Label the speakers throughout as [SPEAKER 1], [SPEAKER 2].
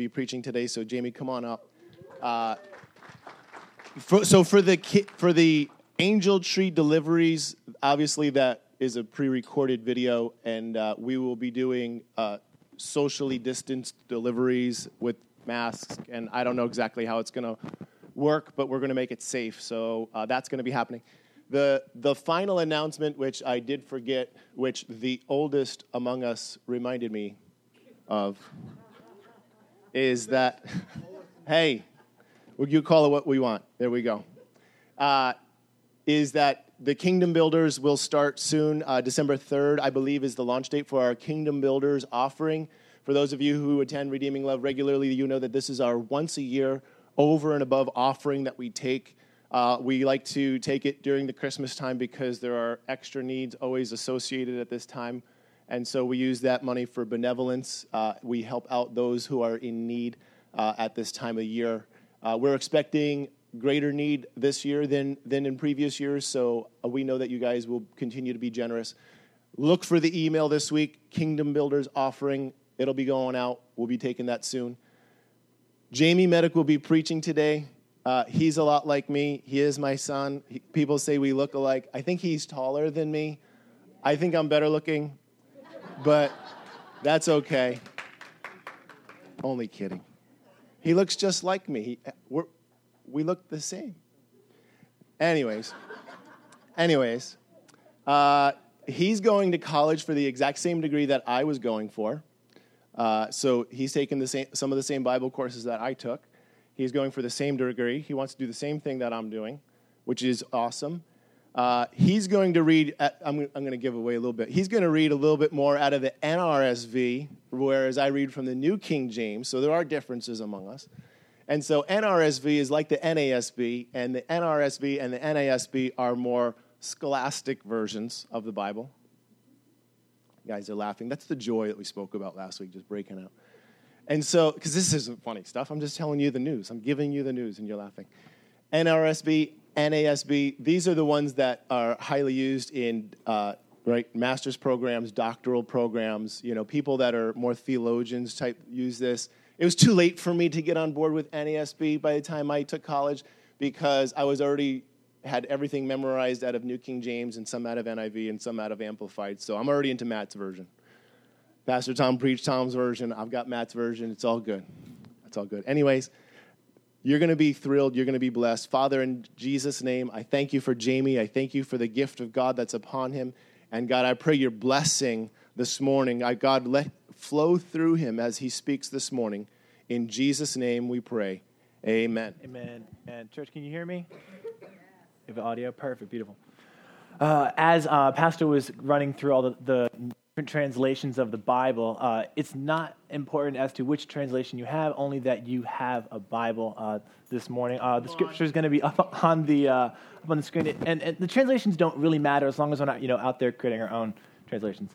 [SPEAKER 1] be preaching today. So, Jamie, come on up. Uh, for, so, for the ki- for the Angel Tree deliveries, obviously that is a pre-recorded video, and uh, we will be doing uh, socially distanced deliveries with masks. And I don't know exactly how it's going to work, but we're going to make it safe. So uh, that's going to be happening. The, the final announcement, which I did forget, which the oldest among us reminded me of, is that, hey, you call it what we want. There we go. Uh, is that the Kingdom Builders will start soon. Uh, December 3rd, I believe, is the launch date for our Kingdom Builders offering. For those of you who attend Redeeming Love regularly, you know that this is our once a year over and above offering that we take uh, we like to take it during the Christmas time because there are extra needs always associated at this time. And so we use that money for benevolence. Uh, we help out those who are in need uh, at this time of year. Uh, we're expecting greater need this year than, than in previous years, so uh, we know that you guys will continue to be generous. Look for the email this week Kingdom Builders offering. It'll be going out. We'll be taking that soon. Jamie Medic will be preaching today. Uh, he's a lot like me. He is my son. He, people say we look alike. I think he's taller than me. I think I'm better looking, but that's okay. Only kidding. He looks just like me. He, we look the same. Anyways, anyways, uh, he's going to college for the exact same degree that I was going for. Uh, so he's taken the same, some of the same Bible courses that I took. He's going for the same degree. He wants to do the same thing that I'm doing, which is awesome. Uh, he's going to read, uh, I'm, I'm going to give away a little bit. He's going to read a little bit more out of the NRSV, whereas I read from the New King James. So there are differences among us. And so NRSV is like the NASB, and the NRSV and the NASB are more scholastic versions of the Bible. You guys are laughing. That's the joy that we spoke about last week, just breaking out. And so, because this isn't funny stuff, I'm just telling you the news. I'm giving you the news, and you're laughing. NRSB, NASB, these are the ones that are highly used in uh, right master's programs, doctoral programs. You know, people that are more theologians type use this. It was too late for me to get on board with NASB by the time I took college because I was already had everything memorized out of New King James and some out of NIV and some out of Amplified. So I'm already into Matt's version. Pastor Tom preached Tom's version. I've got Matt's version. It's all good. It's all good. Anyways, you're going to be thrilled. You're going to be blessed. Father, in Jesus' name, I thank you for Jamie. I thank you for the gift of God that's upon him. And God, I pray your blessing this morning. I, God, let flow through him as he speaks this morning. In Jesus' name we pray. Amen.
[SPEAKER 2] Amen. And church, can you hear me? You have audio? Perfect. Beautiful. Uh, as uh, Pastor was running through all the, the different translations of the Bible. Uh, it's not important as to which translation you have, only that you have a Bible uh, this morning. Uh, the scripture is going to be up on the uh, up on the screen, and, and, the translations don't really matter as long as we're not you know out there creating our own translations.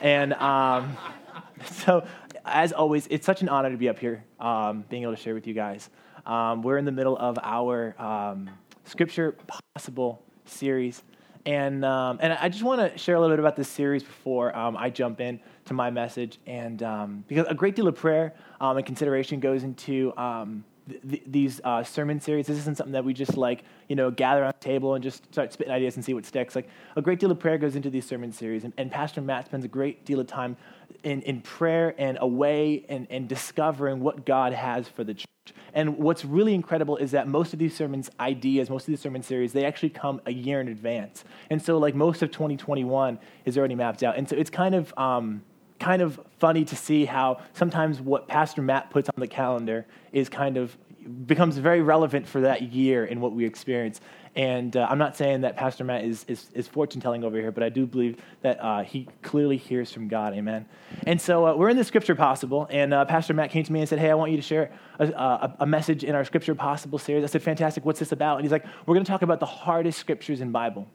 [SPEAKER 2] And um, so, as always, it's such an honor to be up here, um, being able to share with you guys. Um, we're in the middle of our um, Scripture Possible series. And, um, and I just want to share a little bit about this series before um, I jump in to my message. And um, because a great deal of prayer um, and consideration goes into um, th- th- these uh, sermon series. This isn't something that we just like, you know, gather on a table and just start spitting ideas and see what sticks. Like a great deal of prayer goes into these sermon series. And, and Pastor Matt spends a great deal of time in, in prayer and away and, and discovering what God has for the church. And what's really incredible is that most of these sermons ideas, most of these sermon series, they actually come a year in advance. And so, like most of 2021 is already mapped out. And so it's kind of um, kind of funny to see how sometimes what Pastor Matt puts on the calendar is kind of becomes very relevant for that year in what we experience. And uh, I'm not saying that Pastor Matt is, is, is fortune telling over here, but I do believe that uh, he clearly hears from God. Amen. And so uh, we're in the Scripture Possible, and uh, Pastor Matt came to me and said, Hey, I want you to share a, a, a, message in our Scripture Possible series. I said, Fantastic. What's this about? And he's like, We're going to talk about the hardest scriptures in Bible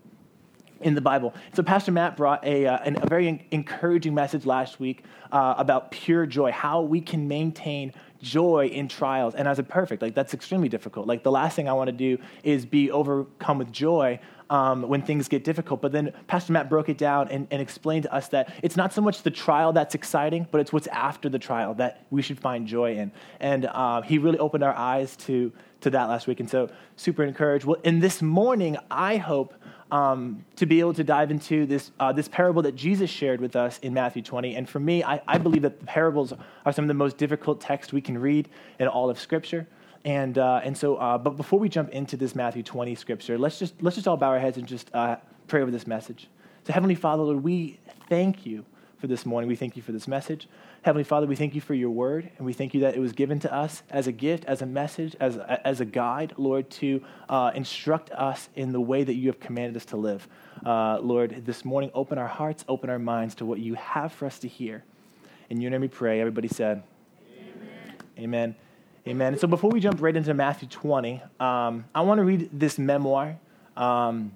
[SPEAKER 2] in the Bible. So, Pastor Matt brought a, uh, an, a very encouraging message last week uh, about pure joy, how we can maintain joy in trials. And I said, perfect. Like, that's extremely difficult. Like, the last thing I want to do is be overcome with joy um, when things get difficult. But then Pastor Matt broke it down and, and explained to us that it's not so much the trial that's exciting, but it's what's after the trial that we should find joy in. And uh, he really opened our eyes to, to that last week. And so, super encouraged. Well, in this morning, I hope um, to be able to dive into this, uh, this parable that Jesus shared with us in Matthew 20. And for me, I, I believe that the parables are some of the most difficult texts we can read in all of Scripture. And, uh, and so, uh, but before we jump into this Matthew 20 scripture, let's just, let's just all bow our heads and just uh, pray over this message. So, Heavenly Father, Lord, we thank you for this morning. We thank you for this message. Heavenly Father, we thank you for your word, and we thank you that it was given to us as a gift, as a message, as, as a guide, Lord, to uh, instruct us in the way that you have commanded us to live. Uh, Lord, this morning, open our hearts, open our minds to what you have for us to hear. In your name we pray. Everybody said, Amen. Amen. Amen. And so before we jump right into Matthew 20, um, I want to read this memoir. Um,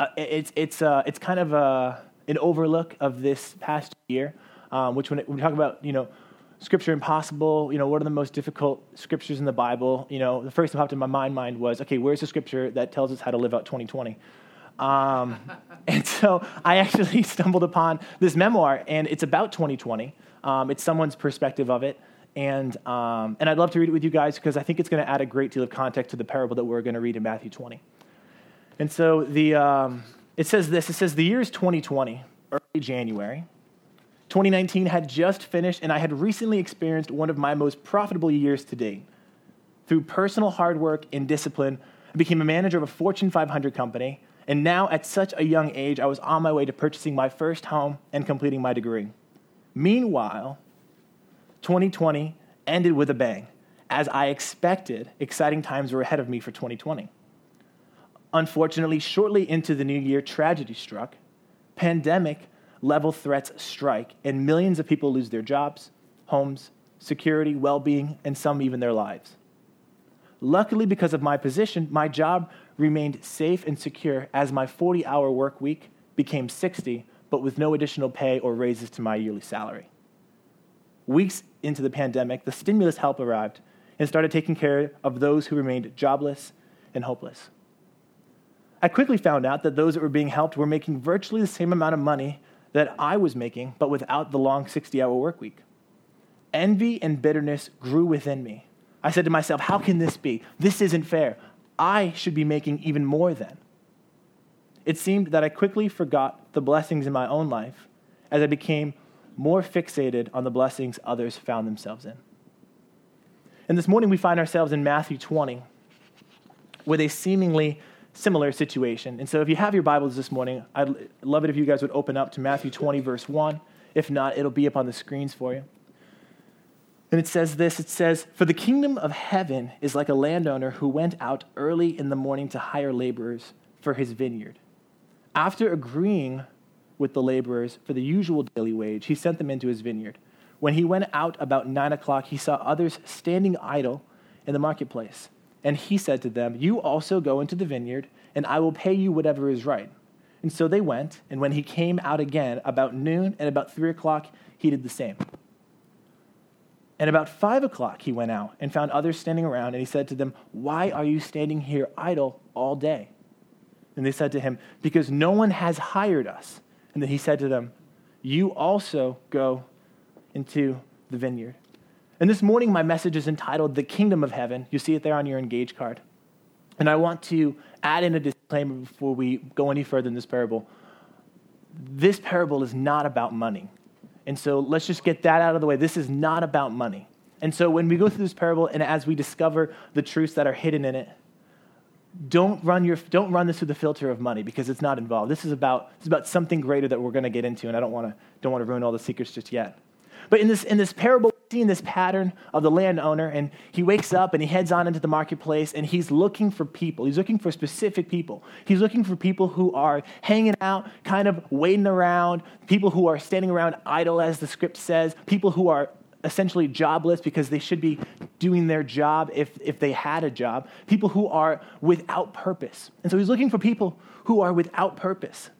[SPEAKER 2] uh, it's, it's, uh, it's kind of a, an overlook of this past year, um, which when, it, when we talk about, you know, scripture impossible, you know, what are the most difficult scriptures in the Bible? You know, the first thing that popped in my mind, mind was, okay, where's the scripture that tells us how to live out 2020? Um, and so I actually stumbled upon this memoir, and it's about 2020. Um, it's someone's perspective of it. And, um, and I'd love to read it with you guys because I think it's going to add a great deal of context to the parable that we're going to read in Matthew 20. And so the, um, it says this it says, The year is 2020, early January. 2019 had just finished, and I had recently experienced one of my most profitable years to date. Through personal hard work and discipline, I became a manager of a Fortune 500 company, and now at such a young age, I was on my way to purchasing my first home and completing my degree. Meanwhile, 2020 ended with a bang. As I expected, exciting times were ahead of me for 2020. Unfortunately, shortly into the new year, tragedy struck. Pandemic level threats strike, and millions of people lose their jobs, homes, security, well being, and some even their lives. Luckily, because of my position, my job remained safe and secure as my 40 hour work week became 60, but with no additional pay or raises to my yearly salary. Weeks into the pandemic, the stimulus help arrived and started taking care of those who remained jobless and hopeless. I quickly found out that those that were being helped were making virtually the same amount of money that I was making, but without the long 60 hour work week. Envy and bitterness grew within me. I said to myself, How can this be? This isn't fair. I should be making even more then. It seemed that I quickly forgot the blessings in my own life as I became more fixated on the blessings others found themselves in. And this morning we find ourselves in Matthew 20 with a seemingly similar situation. And so if you have your Bibles this morning, I'd love it if you guys would open up to Matthew 20, verse 1. If not, it'll be up on the screens for you. And it says this it says, For the kingdom of heaven is like a landowner who went out early in the morning to hire laborers for his vineyard. After agreeing with the laborers for the usual daily wage, he sent them into his vineyard. When he went out about nine o'clock, he saw others standing idle in the marketplace. And he said to them, You also go into the vineyard, and I will pay you whatever is right. And so they went, and when he came out again about noon and about three o'clock, he did the same. And about five o'clock he went out and found others standing around, and he said to them, Why are you standing here idle all day? And they said to him, Because no one has hired us. And then he said to them, You also go into the vineyard. And this morning, my message is entitled The Kingdom of Heaven. You see it there on your engage card. And I want to add in a disclaimer before we go any further in this parable. This parable is not about money. And so let's just get that out of the way. This is not about money. And so when we go through this parable and as we discover the truths that are hidden in it, don't run, your, don't run this through the filter of money because it's not involved. This is about, this is about something greater that we're going to get into, and I don't want to don't want to ruin all the secrets just yet. But in this, in this parable, seeing this pattern of the landowner, and he wakes up and he heads on into the marketplace, and he's looking for people. He's looking for specific people. He's looking for people who are hanging out, kind of waiting around, people who are standing around idle, as the script says, people who are essentially jobless because they should be doing their job if, if they had a job, people who are without purpose. And so he's looking for people who are without purpose.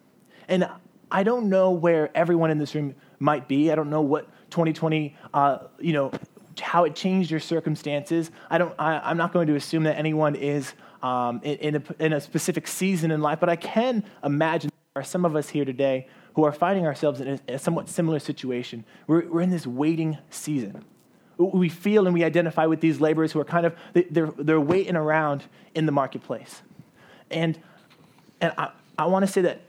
[SPEAKER 2] And I don't know where everyone in this room might be. I don't know what 2020, uh, you know, how it changed your circumstances. I don't, I, am not going to assume that anyone is um, in, in, a, in a specific season in life, but I can imagine there are some of us here today who are finding ourselves in a, a somewhat similar situation. We're, we're in this waiting season. We feel and we identify with these laborers who are kind of, they're, they're waiting around in the marketplace. And, and I, I want to say that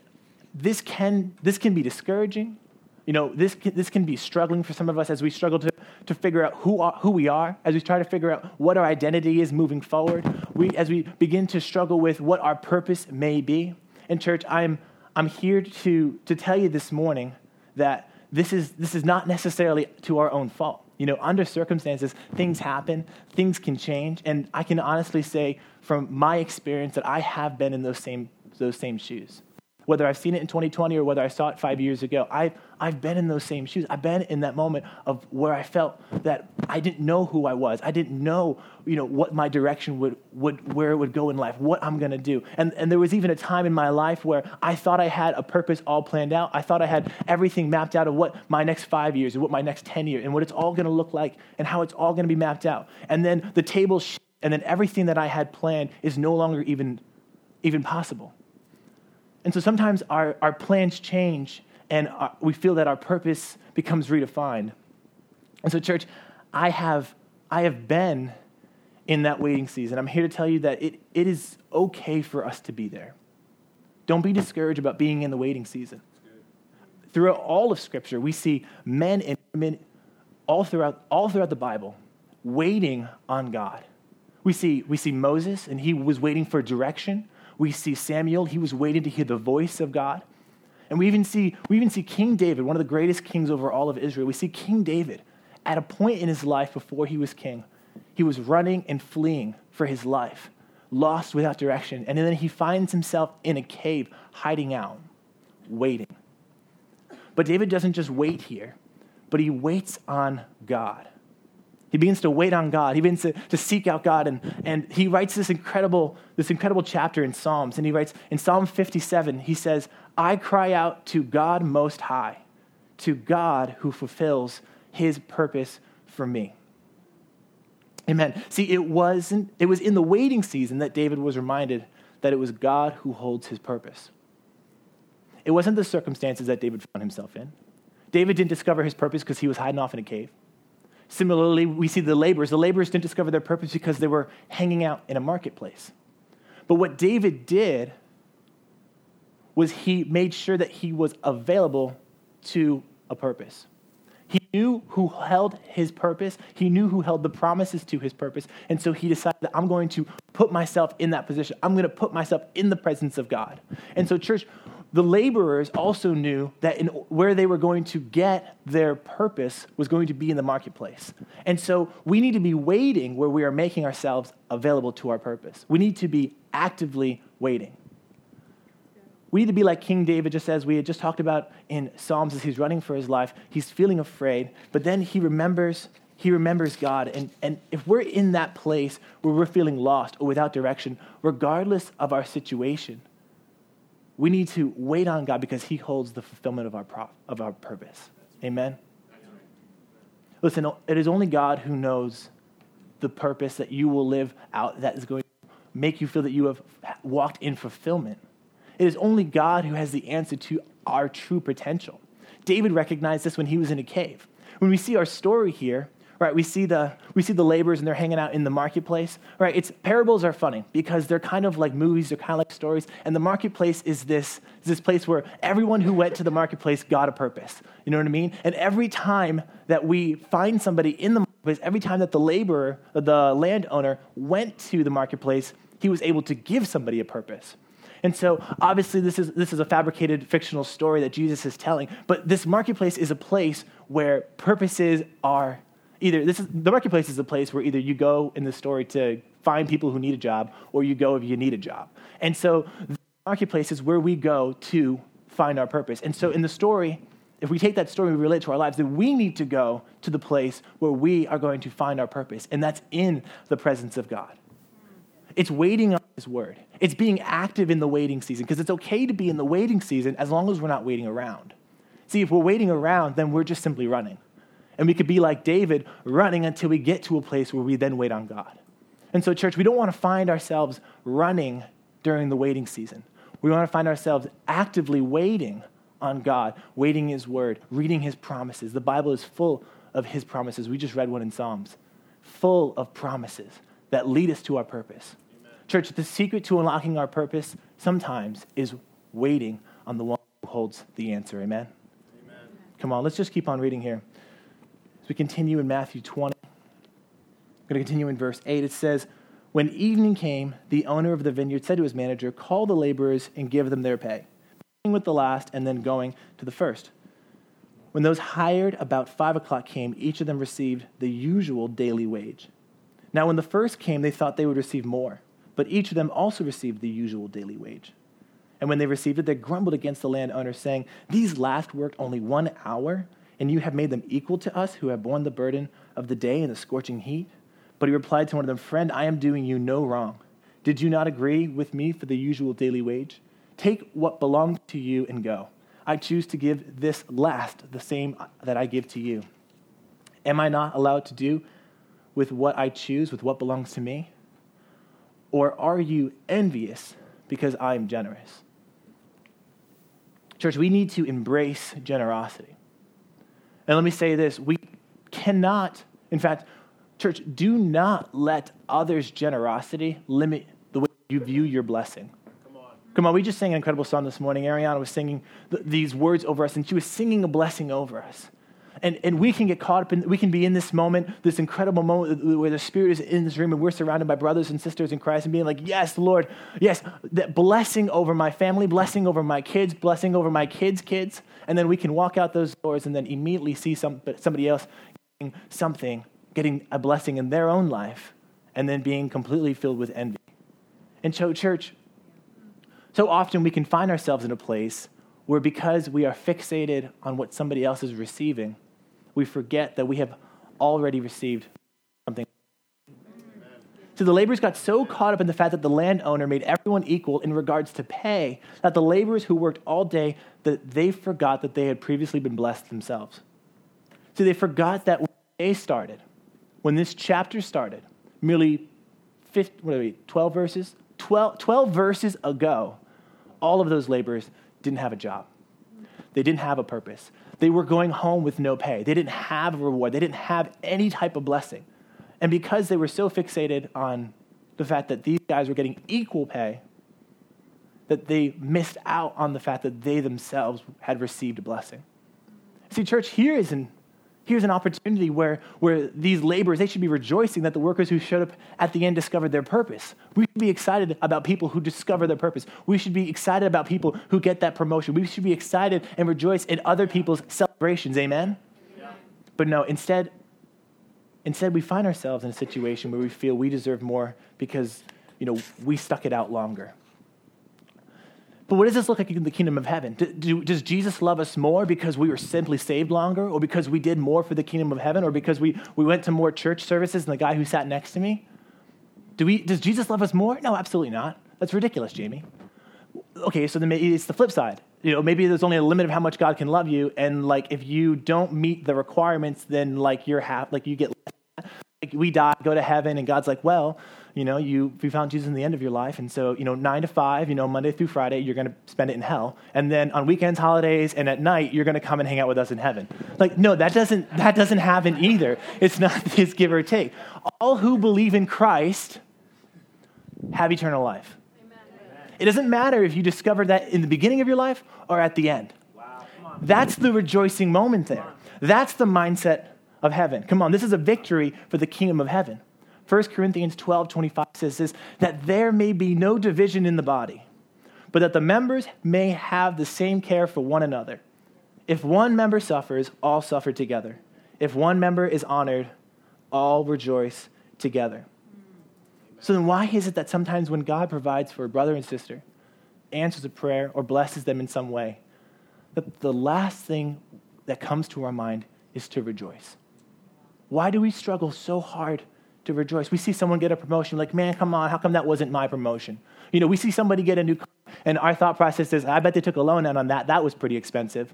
[SPEAKER 2] this can, this can be discouraging. You know, this can, this can be struggling for some of us as we struggle to, to figure out who, are, who we are, as we try to figure out what our identity is moving forward, we, as we begin to struggle with what our purpose may be. In church, I'm, I'm here to, to tell you this morning that this is, this is not necessarily to our own fault. You know, under circumstances, things happen, things can change, and I can honestly say from my experience that I have been in those same, those same shoes whether I've seen it in 2020 or whether I saw it five years ago. I've, I've been in those same shoes. I've been in that moment of where I felt that I didn't know who I was. I didn't know, you know, what my direction would, would where it would go in life, what I'm going to do. And, and there was even a time in my life where I thought I had a purpose all planned out. I thought I had everything mapped out of what my next five years and what my next 10 years and what it's all going to look like and how it's all going to be mapped out. And then the table, and then everything that I had planned is no longer even, even possible. And so sometimes our, our plans change and our, we feel that our purpose becomes redefined. And so, church, I have, I have been in that waiting season. I'm here to tell you that it, it is okay for us to be there. Don't be discouraged about being in the waiting season. Throughout all of Scripture, we see men and women all throughout, all throughout the Bible waiting on God. We see, we see Moses, and he was waiting for direction. We see Samuel, he was waiting to hear the voice of God. And we even see, we even see King David, one of the greatest kings over all of Israel. We see King David at a point in his life before he was king. He was running and fleeing for his life, lost without direction. And then he finds himself in a cave, hiding out, waiting. But David doesn't just wait here, but he waits on God. He begins to wait on God. He begins to, to seek out God. And, and he writes this incredible, this incredible chapter in Psalms. And he writes in Psalm 57, he says, I cry out to God Most High, to God who fulfills his purpose for me. Amen. See, it wasn't, it was in the waiting season that David was reminded that it was God who holds his purpose. It wasn't the circumstances that David found himself in. David didn't discover his purpose because he was hiding off in a cave. Similarly, we see the laborers. The laborers didn't discover their purpose because they were hanging out in a marketplace. But what David did was he made sure that he was available to a purpose. He knew who held his purpose. He knew who held the promises to his purpose. And so he decided that I'm going to put myself in that position. I'm going to put myself in the presence of God. And so, church, the laborers also knew that in, where they were going to get their purpose was going to be in the marketplace. And so we need to be waiting where we are making ourselves available to our purpose. We need to be actively waiting. We need to be like King David, just as we had just talked about in Psalms as he's running for his life. He's feeling afraid, but then he remembers he remembers God. And, and if we're in that place where we're feeling lost or without direction, regardless of our situation, we need to wait on God because He holds the fulfillment of our, of our purpose. Amen? Listen, it is only God who knows the purpose that you will live out that is going to make you feel that you have walked in fulfillment. It is only God who has the answer to our true potential. David recognized this when he was in a cave. When we see our story here, right? We see the we see the laborers and they're hanging out in the marketplace, right? It's parables are funny because they're kind of like movies, they're kind of like stories, and the marketplace is this is this place where everyone who went to the marketplace got a purpose. You know what I mean? And every time that we find somebody in the marketplace, every time that the laborer, the landowner went to the marketplace, he was able to give somebody a purpose. And so, obviously, this is, this is a fabricated fictional story that Jesus is telling, but this marketplace is a place where purposes are either this is the marketplace is a place where either you go in the story to find people who need a job or you go if you need a job. And so the marketplace is where we go to find our purpose. And so in the story, if we take that story and we relate to our lives, then we need to go to the place where we are going to find our purpose, and that's in the presence of God. It's waiting on His word. It's being active in the waiting season because it's okay to be in the waiting season as long as we're not waiting around. See, if we're waiting around, then we're just simply running And we could be like David, running until we get to a place where we then wait on God. And so, church, we don't want to find ourselves running during the waiting season. We want to find ourselves actively waiting on God, waiting His word, reading His promises. The Bible is full of His promises. We just read one in Psalms, full of promises that lead us to our purpose. Amen. Church, the secret to unlocking our purpose sometimes is waiting on the one who holds the answer. Amen? Amen. Come on, let's just keep on reading here. We continue in Matthew 20, I'm going to continue in verse 8. It says, When evening came, the owner of the vineyard said to his manager, Call the laborers and give them their pay, beginning with the last and then going to the first. When those hired about five o'clock came, each of them received the usual daily wage. Now, when the first came, they thought they would receive more, but each of them also received the usual daily wage. And when they received it, they grumbled against the landowner, saying, These last worked only one hour, and you have made them equal to us who have borne the burden of the day and the scorching heat. But he replied to one of them, Friend, I am doing you no wrong. Did you not agree with me for the usual daily wage? Take what belongs to you and go. I choose to give this last the same that I give to you. Am I not allowed to do with what I choose, with what belongs to me? Or are you envious because I am generous? Church, we need to embrace generosity. And let me say this we cannot, in fact, church, do not let others' generosity limit the way you view your blessing. Come on. Come on, we just sang an incredible song this morning. Ariana was singing th- these words over us, and she was singing a blessing over us. And, and we can get caught up in, we can be in this moment, this incredible moment where the Spirit is in this room and we're surrounded by brothers and sisters in Christ and being like, yes, Lord, yes, that blessing over my family, blessing over my kids, blessing over my kids' kids. And then we can walk out those doors and then immediately see some, somebody else getting something, getting a blessing in their own life, and then being completely filled with envy. And so, church, so often we can find ourselves in a place where because we are fixated on what somebody else is receiving, we forget that we have already received something. So the laborers got so caught up in the fact that the landowner made everyone equal in regards to pay that the laborers who worked all day that they forgot that they had previously been blessed themselves. So they forgot that when they started, when this chapter started, merely 15, what we, 12 verses, 12, 12 verses ago, all of those laborers didn't have a job. They didn't have a purpose. They were going home with no pay. They didn't have a reward. They didn't have any type of blessing. And because they were so fixated on the fact that these guys were getting equal pay, that they missed out on the fact that they themselves had received a blessing. See, church, here is an here's an opportunity where, where these laborers, they should be rejoicing that the workers who showed up at the end discovered their purpose. We should be excited about people who discover their purpose. We should be excited about people who get that promotion. We should be excited and rejoice in other people's celebrations. Amen? Yeah. But no, instead, instead we find ourselves in a situation where we feel we deserve more because, you know, we stuck it out longer. But what does this look like in the kingdom of heaven? Do, do, does Jesus love us more because we were simply saved longer, or because we did more for the kingdom of heaven, or because we, we went to more church services than the guy who sat next to me? Do we, does Jesus love us more? No, absolutely not. That's ridiculous, Jamie. Okay, so then it's the flip side. You know, maybe there's only a limit of how much God can love you, and like if you don't meet the requirements, then like you're half, like you get like we die, go to heaven, and God's like, well, you know, you, you found Jesus in the end of your life, and so, you know, nine to five, you know, Monday through Friday, you're going to spend it in hell. And then on weekends, holidays, and at night, you're going to come and hang out with us in heaven. Like, no, that doesn't, that doesn't happen either. It's not this give or take. All who believe in Christ have eternal life. Amen. It doesn't matter if you discover that in the beginning of your life or at the end. Wow. That's the rejoicing moment there. That's the mindset of heaven. Come on, this is a victory for the kingdom of heaven. 1 Corinthians 12 25 says this that there may be no division in the body, but that the members may have the same care for one another. If one member suffers, all suffer together. If one member is honored, all rejoice together. So then, why is it that sometimes when God provides for a brother and sister, answers a prayer, or blesses them in some way, that the last thing that comes to our mind is to rejoice? Why do we struggle so hard to rejoice. We see someone get a promotion, like, man, come on, how come that wasn't my promotion? You know, we see somebody get a new car, and our thought process is, I bet they took a loan out on that. That was pretty expensive.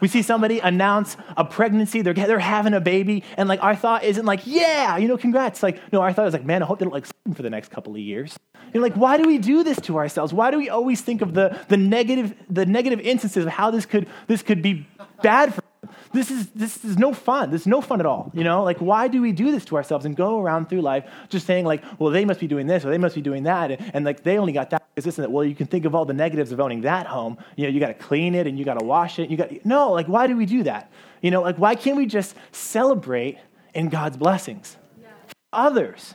[SPEAKER 2] We see somebody announce a pregnancy, they're, they're having a baby, and like our thought isn't like, yeah, you know, congrats. Like, no, our thought is like, man, I hope they don't like for the next couple of years. You know, like, why do we do this to ourselves? Why do we always think of the, the negative the negative instances of how this could this could be bad for this is this is no fun. This is no fun at all. You know, like why do we do this to ourselves and go around through life just saying like, well, they must be doing this or they must be doing that, and, and like they only got that because this and that. Well, you can think of all the negatives of owning that home. You know, you got to clean it and you got to wash it. You got no, like why do we do that? You know, like why can't we just celebrate in God's blessings yeah. others?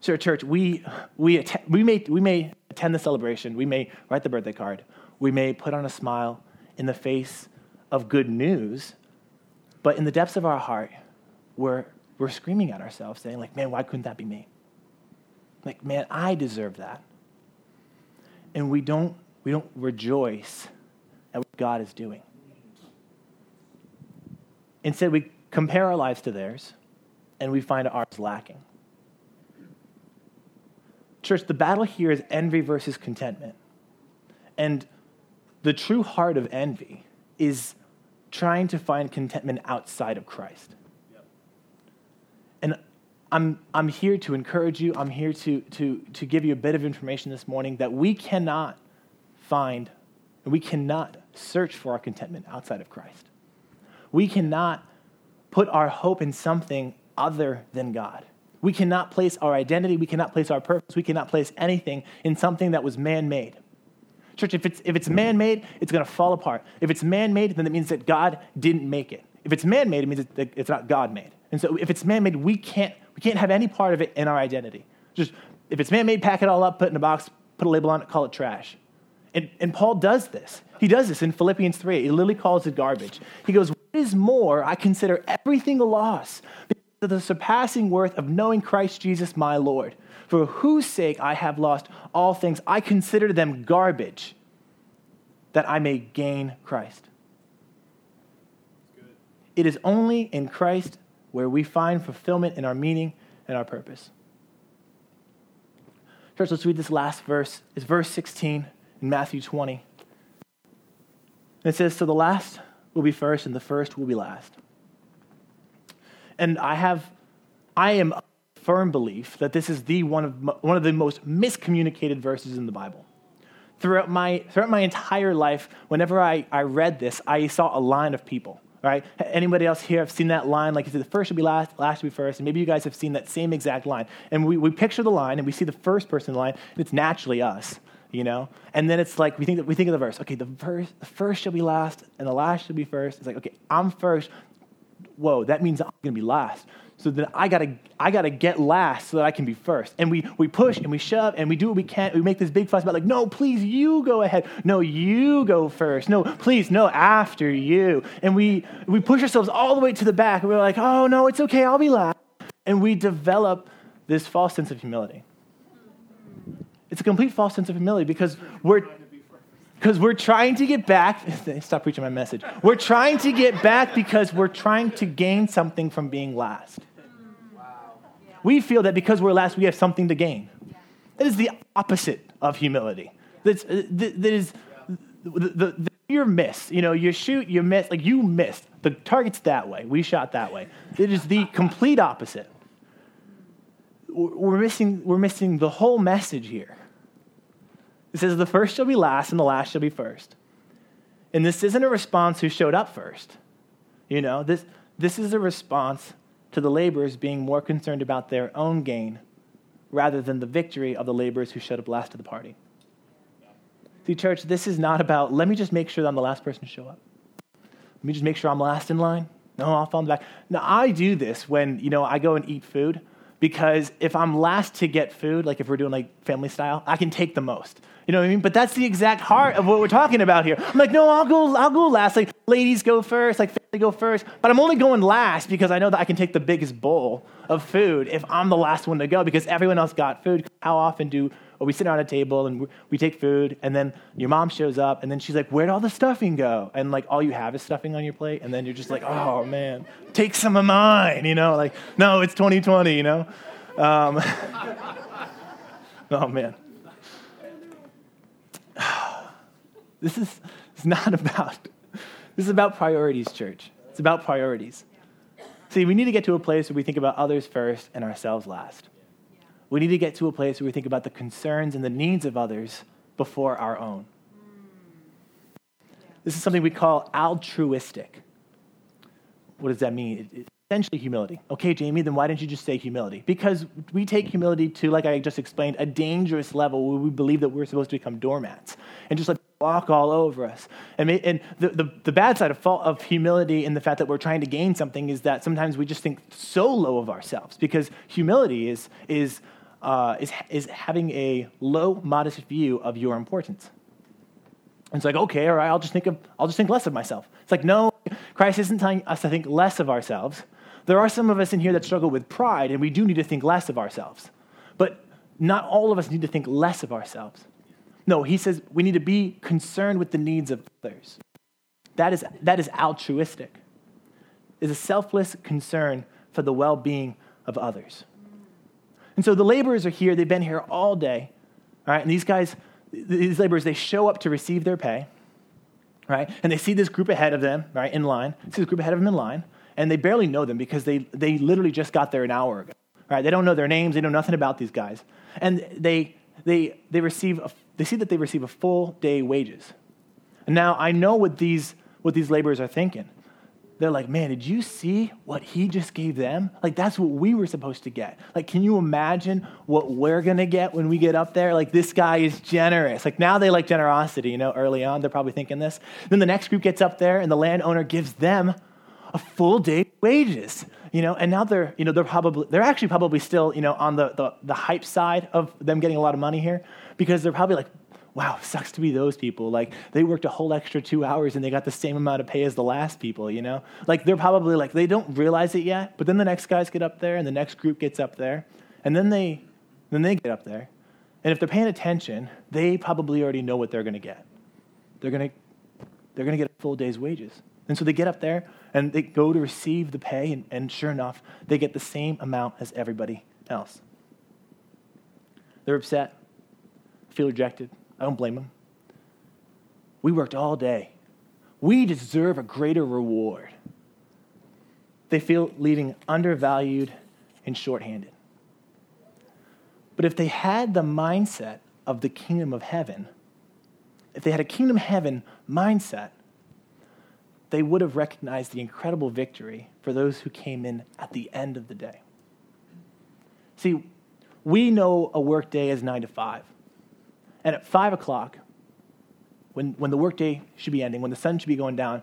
[SPEAKER 2] So, church, we, we, we, may, we may attend the celebration, we may write the birthday card, we may put on a smile in the face of good news, but in the depths of our heart, we're, we're screaming at ourselves, saying, like, man, why couldn't that be me? Like, man, I deserve that. And we don't, we don't rejoice at what God is doing. Instead, we compare our lives to theirs, and we find ours lacking. Church, the battle here is envy versus contentment. And the true heart of envy is trying to find contentment outside of Christ. Yep. And I'm, I'm here to encourage you, I'm here to, to, to give you a bit of information this morning that we cannot find, and we cannot search for our contentment outside of Christ. We cannot put our hope in something other than God. We cannot place our identity, we cannot place our purpose, we cannot place anything in something that was man made. Church, if it's, if it's man made, it's going to fall apart. If it's man made, then it means that God didn't make it. If it's man made, it means that it's not God made. And so if it's man made, we can't, we can't have any part of it in our identity. Just if it's man made, pack it all up, put it in a box, put a label on it, call it trash. And, and Paul does this. He does this in Philippians 3. He literally calls it garbage. He goes, What is more, I consider everything a loss because of the surpassing worth of knowing Christ Jesus my Lord for whose sake I have lost all things. I consider them garbage that I may gain Christ. It is only in Christ where we find fulfillment in our meaning and our purpose. Church, let's read this last verse. It's verse 16 in Matthew 20. It says, So the last will be first, and the first will be last. And I have, I am firm belief that this is the one of, one of the most miscommunicated verses in the Bible. Throughout my, throughout my entire life, whenever I, I read this, I saw a line of people right? Anybody else here have seen that line? Like you said, the first should be last, last should be first. And maybe you guys have seen that same exact line. And we, we picture the line and we see the first person in the line, and it's naturally us, you know? And then it's like we think, we think of the verse. Okay, the, first, the first shall be last, and the last should be first. It's like, okay, I'm first. Whoa, that means I'm to be last so then I gotta, I gotta get last so that I can be first. And we, we push and we shove and we do what we can. We make this big fuss about like, no, please, you go ahead. No, you go first. No, please, no, after you. And we, we push ourselves all the way to the back. And we're like, oh, no, it's okay, I'll be last. And we develop this false sense of humility. It's a complete false sense of humility because we're because we're trying to get back. Stop preaching my message. We're trying to get back because we're trying to gain something from being last. We feel that because we're last, we have something to gain. That is the opposite of humility. That's, uh, that is the, the, the, you're missed. You know, you shoot, you miss. Like you missed. The target's that way. We shot that way. It is the complete opposite. We're missing, we're missing the whole message here. It says, The first shall be last, and the last shall be first. And this isn't a response who showed up first. You know, this, this is a response to the laborers being more concerned about their own gain rather than the victory of the laborers who showed up last to the party. See, church, this is not about, let me just make sure that I'm the last person to show up. Let me just make sure I'm last in line. No, I'll fall in the back. Now, I do this when, you know, I go and eat food because if I'm last to get food, like if we're doing like family style, I can take the most. You know what I mean? But that's the exact heart of what we're talking about here. I'm like, no, I'll go, I'll go last. Like ladies go first, like family go first. But I'm only going last because I know that I can take the biggest bowl of food if I'm the last one to go because everyone else got food. How often do well, we sit around a table and we take food, and then your mom shows up, and then she's like, "Where'd all the stuffing go?" And like all you have is stuffing on your plate, and then you're just like, "Oh man, take some of mine," you know? Like, no, it's 2020, you know. Um, oh man. This is it's not about, this is about priorities, church. It's about priorities. See, we need to get to a place where we think about others first and ourselves last. We need to get to a place where we think about the concerns and the needs of others before our own. This is something we call altruistic. What does that mean? Essentially humility. Okay, Jamie, then why didn't you just say humility? Because we take humility to, like I just explained, a dangerous level where we believe that we're supposed to become doormats and just like walk all over us. And, and the, the, the bad side of, fault, of humility and the fact that we're trying to gain something is that sometimes we just think so low of ourselves because humility is, is, uh, is, is having a low, modest view of your importance. And it's like, okay, all right, I'll just think of, I'll just think less of myself. It's like, no, Christ isn't telling us to think less of ourselves. There are some of us in here that struggle with pride, and we do need to think less of ourselves. But not all of us need to think less of ourselves. No, he says we need to be concerned with the needs of others. That is, that is altruistic. Is a selfless concern for the well being of others. And so the laborers are here, they've been here all day. All right, and these guys, these laborers, they show up to receive their pay, right? And they see this group ahead of them, right, in line. See this group ahead of them in line and they barely know them because they, they literally just got there an hour ago. Right? They don't know their names, they know nothing about these guys. And they, they, they, receive a, they see that they receive a full day wages. Now I know what these, what these laborers are thinking. They're like, man, did you see what he just gave them? Like, that's what we were supposed to get. Like, can you imagine what we're to get when we get up there? Like, this guy is generous. Like, now they like generosity, you know, early on, they're probably thinking this. Then the next group gets up there, and the landowner gives them a full day wages you know and now they're you know they're probably they're actually probably still you know on the, the, the hype side of them getting a lot of money here because they're probably like wow sucks to be those people. Like they worked a whole extra two hours and they got the same amount of pay as the last people you know? Like they're probably like they don't realize it yet but then the next guys get up there and the next group gets up there and then they then they get up there. And if they're paying attention they probably already know what they're going to get. They're going to they're going to get a full day's wages. And so they get up there and they go to receive the pay, and, and sure enough, they get the same amount as everybody else. They're upset, feel rejected. I don't blame them. We worked all day. We deserve a greater reward. They feel leaving undervalued and shorthanded. But if they had the mindset of the kingdom of heaven, if they had a kingdom heaven mindset, they would have recognized the incredible victory for those who came in at the end of the day. See, we know a workday is nine to five. And at five o'clock, when, when the workday should be ending, when the sun should be going down,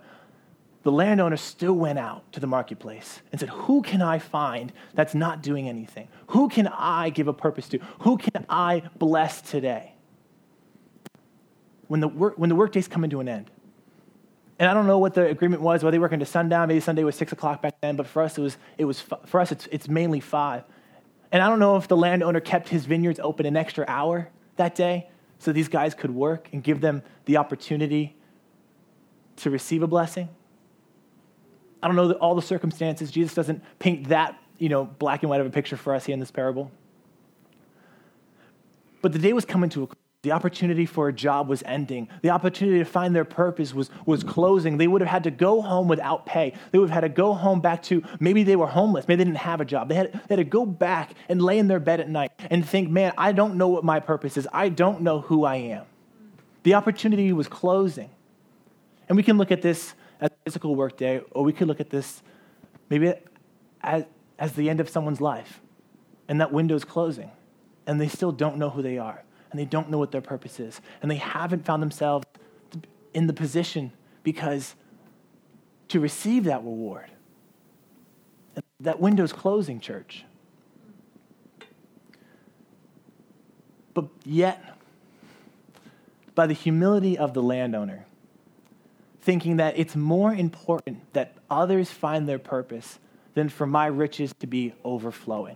[SPEAKER 2] the landowner still went out to the marketplace and said, Who can I find that's not doing anything? Who can I give a purpose to? Who can I bless today? When the, work, when the workday's coming to an end, and I don't know what the agreement was, whether they work into sundown, maybe Sunday was six o'clock back then, but for us, it was, it was for us, it's, it's mainly five. And I don't know if the landowner kept his vineyards open an extra hour that day so these guys could work and give them the opportunity to receive a blessing. I don't know all the circumstances. Jesus doesn't paint that, you know, black and white of a picture for us here in this parable. But the day was coming to a the opportunity for a job was ending. The opportunity to find their purpose was, was closing. They would have had to go home without pay. They would have had to go home back to maybe they were homeless. Maybe they didn't have a job. They had, they had to go back and lay in their bed at night and think, man, I don't know what my purpose is. I don't know who I am. The opportunity was closing. And we can look at this as a physical workday, or we could look at this maybe as, as the end of someone's life. And that window's closing. And they still don't know who they are and they don't know what their purpose is. And they haven't found themselves in the position because to receive that reward, that window's closing, church. But yet, by the humility of the landowner, thinking that it's more important that others find their purpose than for my riches to be overflowing.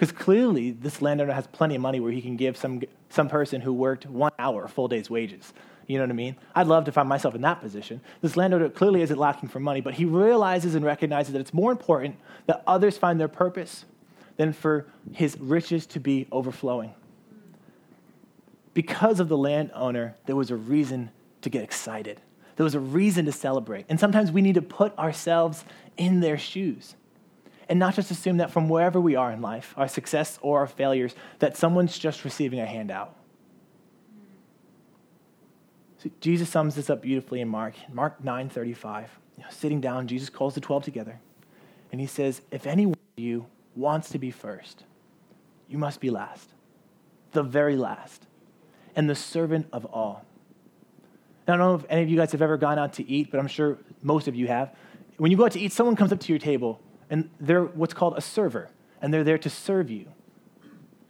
[SPEAKER 2] Because clearly, this landowner has plenty of money where he can give some, some person who worked one hour full day's wages. You know what I mean? I'd love to find myself in that position. This landowner clearly isn't lacking for money, but he realizes and recognizes that it's more important that others find their purpose than for his riches to be overflowing. Because of the landowner, there was a reason to get excited. There was a reason to celebrate. And sometimes we need to put ourselves in their shoes and not just assume that from wherever we are in life, our success or our failures, that someone's just receiving a handout. Jesus sums this up beautifully in Mark, Mark 9:35. You know, sitting down, Jesus calls the 12 together. And he says, "If anyone of you wants to be first, you must be last, the very last, and the servant of all." Now, I don't know if any of you guys have ever gone out to eat, but I'm sure most of you have. When you go out to eat, someone comes up to your table, and they're what's called a server, and they're there to serve you.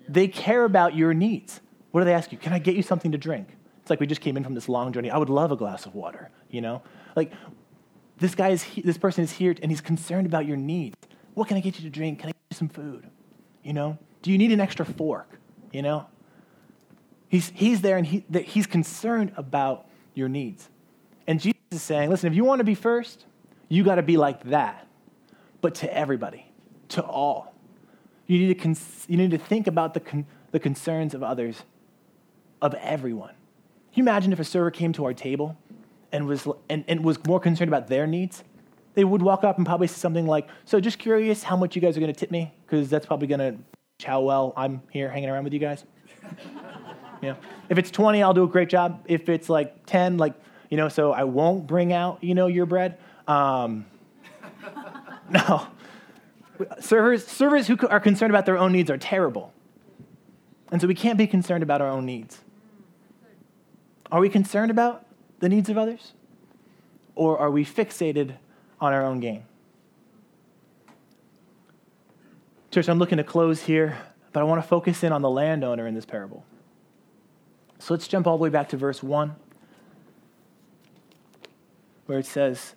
[SPEAKER 2] They care about your needs. What do they ask you? Can I get you something to drink? It's like we just came in from this long journey. I would love a glass of water, you know? Like, this guy is, this person is here and he's concerned about your needs. What can I get you to drink? Can I get you some food? You know? Do you need an extra fork? You know? He's, he's there and he, he's concerned about your needs. And Jesus is saying, listen, if you want to be first, you got to be like that, but to everybody, to all. You need to, cons- you need to think about the, con- the concerns of others, of everyone. Can you imagine if a server came to our table and was, and, and was more concerned about their needs? They would walk up and probably say something like, So, just curious how much you guys are going to tip me, because that's probably going to how well I'm here hanging around with you guys. you know, if it's 20, I'll do a great job. If it's like 10, like, you know, so I won't bring out, you know, your bread. Um, no. Servers, servers who are concerned about their own needs are terrible. And so we can't be concerned about our own needs. Are we concerned about the needs of others? Or are we fixated on our own gain? Church, I'm looking to close here, but I want to focus in on the landowner in this parable. So let's jump all the way back to verse 1, where it says,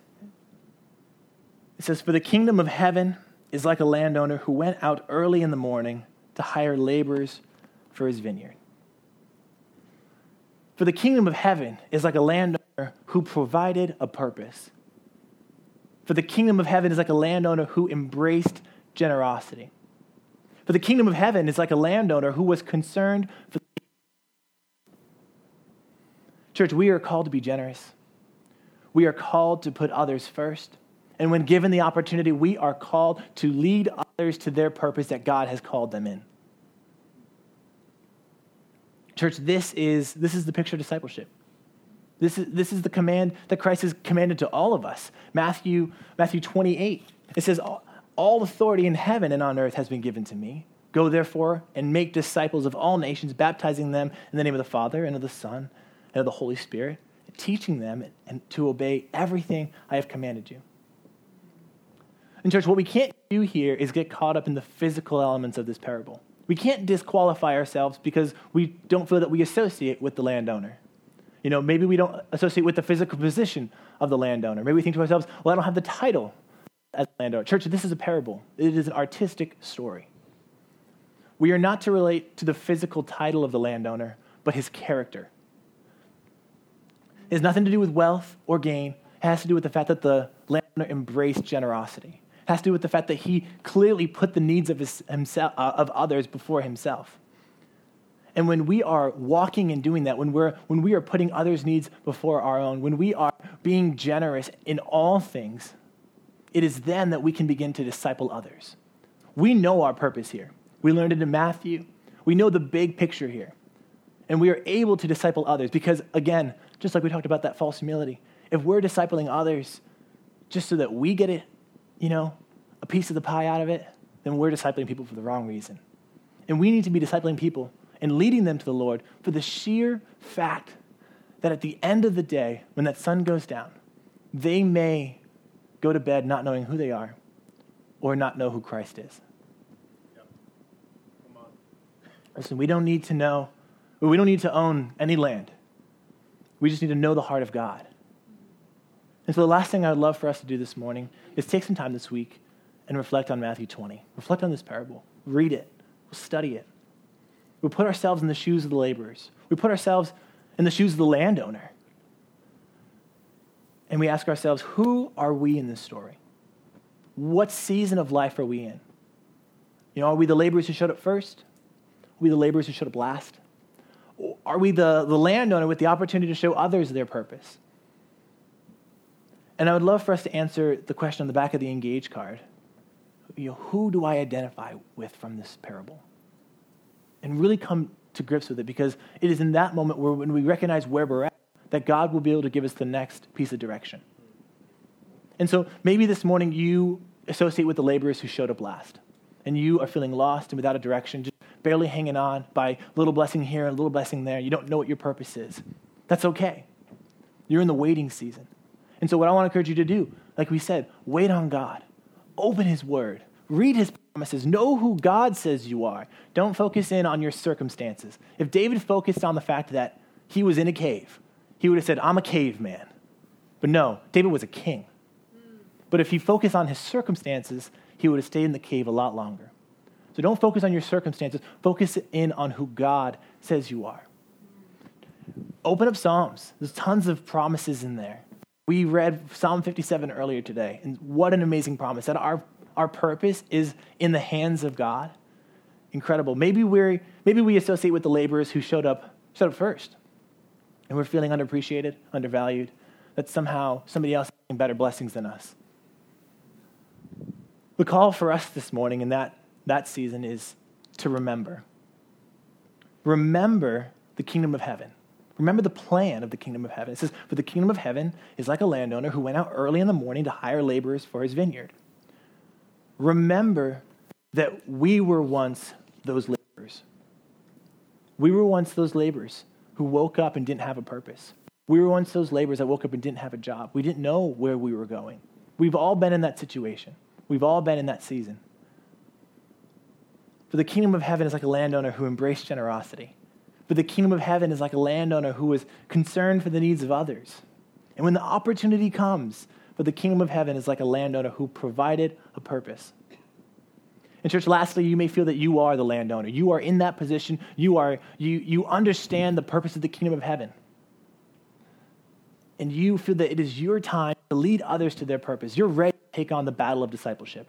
[SPEAKER 2] It says, For the kingdom of heaven is like a landowner who went out early in the morning to hire laborers for his vineyard. For the kingdom of heaven is like a landowner who provided a purpose. For the kingdom of heaven is like a landowner who embraced generosity. For the kingdom of heaven is like a landowner who was concerned for. The Church, we are called to be generous. We are called to put others first. And when given the opportunity, we are called to lead others to their purpose that God has called them in. Church, this is, this is the picture of discipleship. This is, this is the command that Christ has commanded to all of us. Matthew, Matthew 28, it says, All authority in heaven and on earth has been given to me. Go therefore and make disciples of all nations, baptizing them in the name of the Father and of the Son and of the Holy Spirit, teaching them and to obey everything I have commanded you. And, church, what we can't do here is get caught up in the physical elements of this parable. We can't disqualify ourselves because we don't feel that we associate with the landowner. You know, maybe we don't associate with the physical position of the landowner. Maybe we think to ourselves, well, I don't have the title as a landowner. Church, this is a parable, it is an artistic story. We are not to relate to the physical title of the landowner, but his character. It has nothing to do with wealth or gain. It has to do with the fact that the landowner embraced generosity has to do with the fact that he clearly put the needs of, his, himself, uh, of others before himself. And when we are walking and doing that, when, we're, when we are putting others' needs before our own, when we are being generous in all things, it is then that we can begin to disciple others. We know our purpose here. We learned it in Matthew. We know the big picture here. And we are able to disciple others because, again, just like we talked about that false humility, if we're discipling others just so that we get it you know, a piece of the pie out of it, then we're discipling people for the wrong reason. And we need to be discipling people and leading them to the Lord for the sheer fact that at the end of the day, when that sun goes down, they may go to bed not knowing who they are or not know who Christ is. Yep. Listen, we don't need to know, we don't need to own any land. We just need to know the heart of God. And so, the last thing I would love for us to do this morning is take some time this week and reflect on Matthew 20. Reflect on this parable. Read it. We'll study it. We put ourselves in the shoes of the laborers. We put ourselves in the shoes of the landowner. And we ask ourselves, who are we in this story? What season of life are we in? You know, are we the laborers who showed up first? Are we the laborers who showed up last? are we the, the landowner with the opportunity to show others their purpose? And I would love for us to answer the question on the back of the engage card. You know, who do I identify with from this parable? And really come to grips with it because it is in that moment where when we recognize where we're at, that God will be able to give us the next piece of direction. And so maybe this morning you associate with the laborers who showed up last, and you are feeling lost and without a direction, just barely hanging on by a little blessing here and a little blessing there. You don't know what your purpose is. That's okay. You're in the waiting season. And so, what I want to encourage you to do, like we said, wait on God, open His Word, read His promises, know who God says you are. Don't focus in on your circumstances. If David focused on the fact that he was in a cave, he would have said, I'm a caveman. But no, David was a king. But if he focused on his circumstances, he would have stayed in the cave a lot longer. So don't focus on your circumstances, focus in on who God says you are. Open up Psalms. There's tons of promises in there. We read Psalm 57 earlier today, and what an amazing promise that our, our purpose is in the hands of God. Incredible. Maybe, we're, maybe we associate with the laborers who showed up, showed up first, and we're feeling underappreciated, undervalued, that somehow somebody else is getting better blessings than us. The call for us this morning in that, that season is to remember. Remember the kingdom of heaven. Remember the plan of the kingdom of heaven. It says, For the kingdom of heaven is like a landowner who went out early in the morning to hire laborers for his vineyard. Remember that we were once those laborers. We were once those laborers who woke up and didn't have a purpose. We were once those laborers that woke up and didn't have a job. We didn't know where we were going. We've all been in that situation. We've all been in that season. For the kingdom of heaven is like a landowner who embraced generosity. For the kingdom of heaven is like a landowner who is concerned for the needs of others. And when the opportunity comes, for the kingdom of heaven is like a landowner who provided a purpose. And church, lastly, you may feel that you are the landowner. You are in that position. You are you you understand the purpose of the kingdom of heaven. And you feel that it is your time to lead others to their purpose. You're ready to take on the battle of discipleship.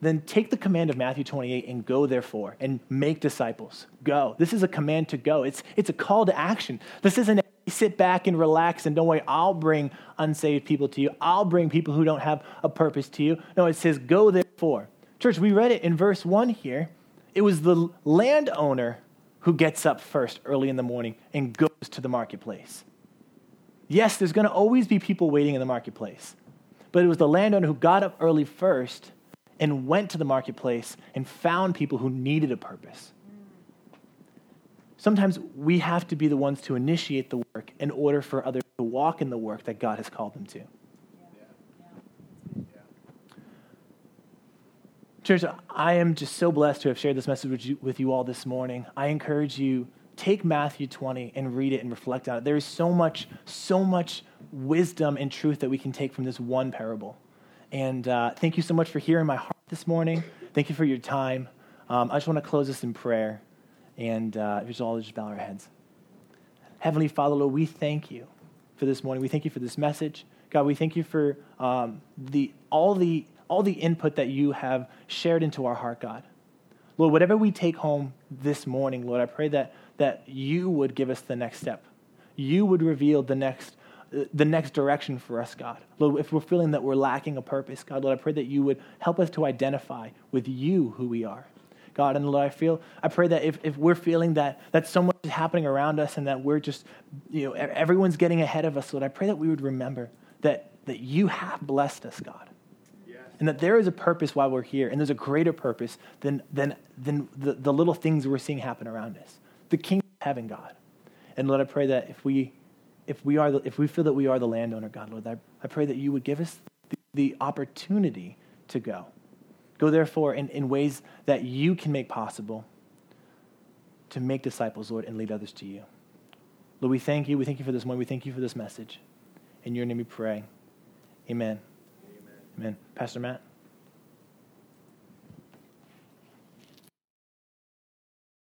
[SPEAKER 2] Then take the command of Matthew 28 and go, therefore, and make disciples. Go. This is a command to go. It's, it's a call to action. This isn't sit back and relax and don't worry, I'll bring unsaved people to you. I'll bring people who don't have a purpose to you. No, it says, go, therefore. Church, we read it in verse 1 here. It was the landowner who gets up first early in the morning and goes to the marketplace. Yes, there's going to always be people waiting in the marketplace but it was the landowner who got up early first and went to the marketplace and found people who needed a purpose. Sometimes we have to be the ones to initiate the work in order for others to walk in the work that God has called them to. Church, I am just so blessed to have shared this message with you, with you all this morning. I encourage you take Matthew 20 and read it and reflect on it. There is so much, so much wisdom and truth that we can take from this one parable. And uh, thank you so much for hearing my heart this morning. Thank you for your time. Um, I just want to close this in prayer. And uh, if all just bow our heads. Heavenly Father, Lord, we thank you for this morning. We thank you for this message. God, we thank you for um, the, all, the, all the input that you have shared into our heart, God. Lord, whatever we take home this morning, Lord, I pray that, that you would give us the next step. You would reveal the next the next direction for us, God. Lord, if we're feeling that we're lacking a purpose, God, Lord, I pray that you would help us to identify with you who we are. God, and Lord, I feel, I pray that if, if we're feeling that, that so much is happening around us and that we're just, you know, everyone's getting ahead of us, Lord, I pray that we would remember that, that you have blessed us, God. Yes. And that there is a purpose why we're here, and there's a greater purpose than, than, than the, the little things we're seeing happen around us. The kingdom of heaven, God. And Lord, I pray that if we if we, are the, if we feel that we are the landowner, God, Lord, I, I pray that you would give us the, the opportunity to go. Go, therefore, in, in ways that you can make possible to make disciples, Lord, and lead others to you. Lord, we thank you. We thank you for this morning. We thank you for this message. In your name we pray. Amen. Amen. Amen. Pastor Matt.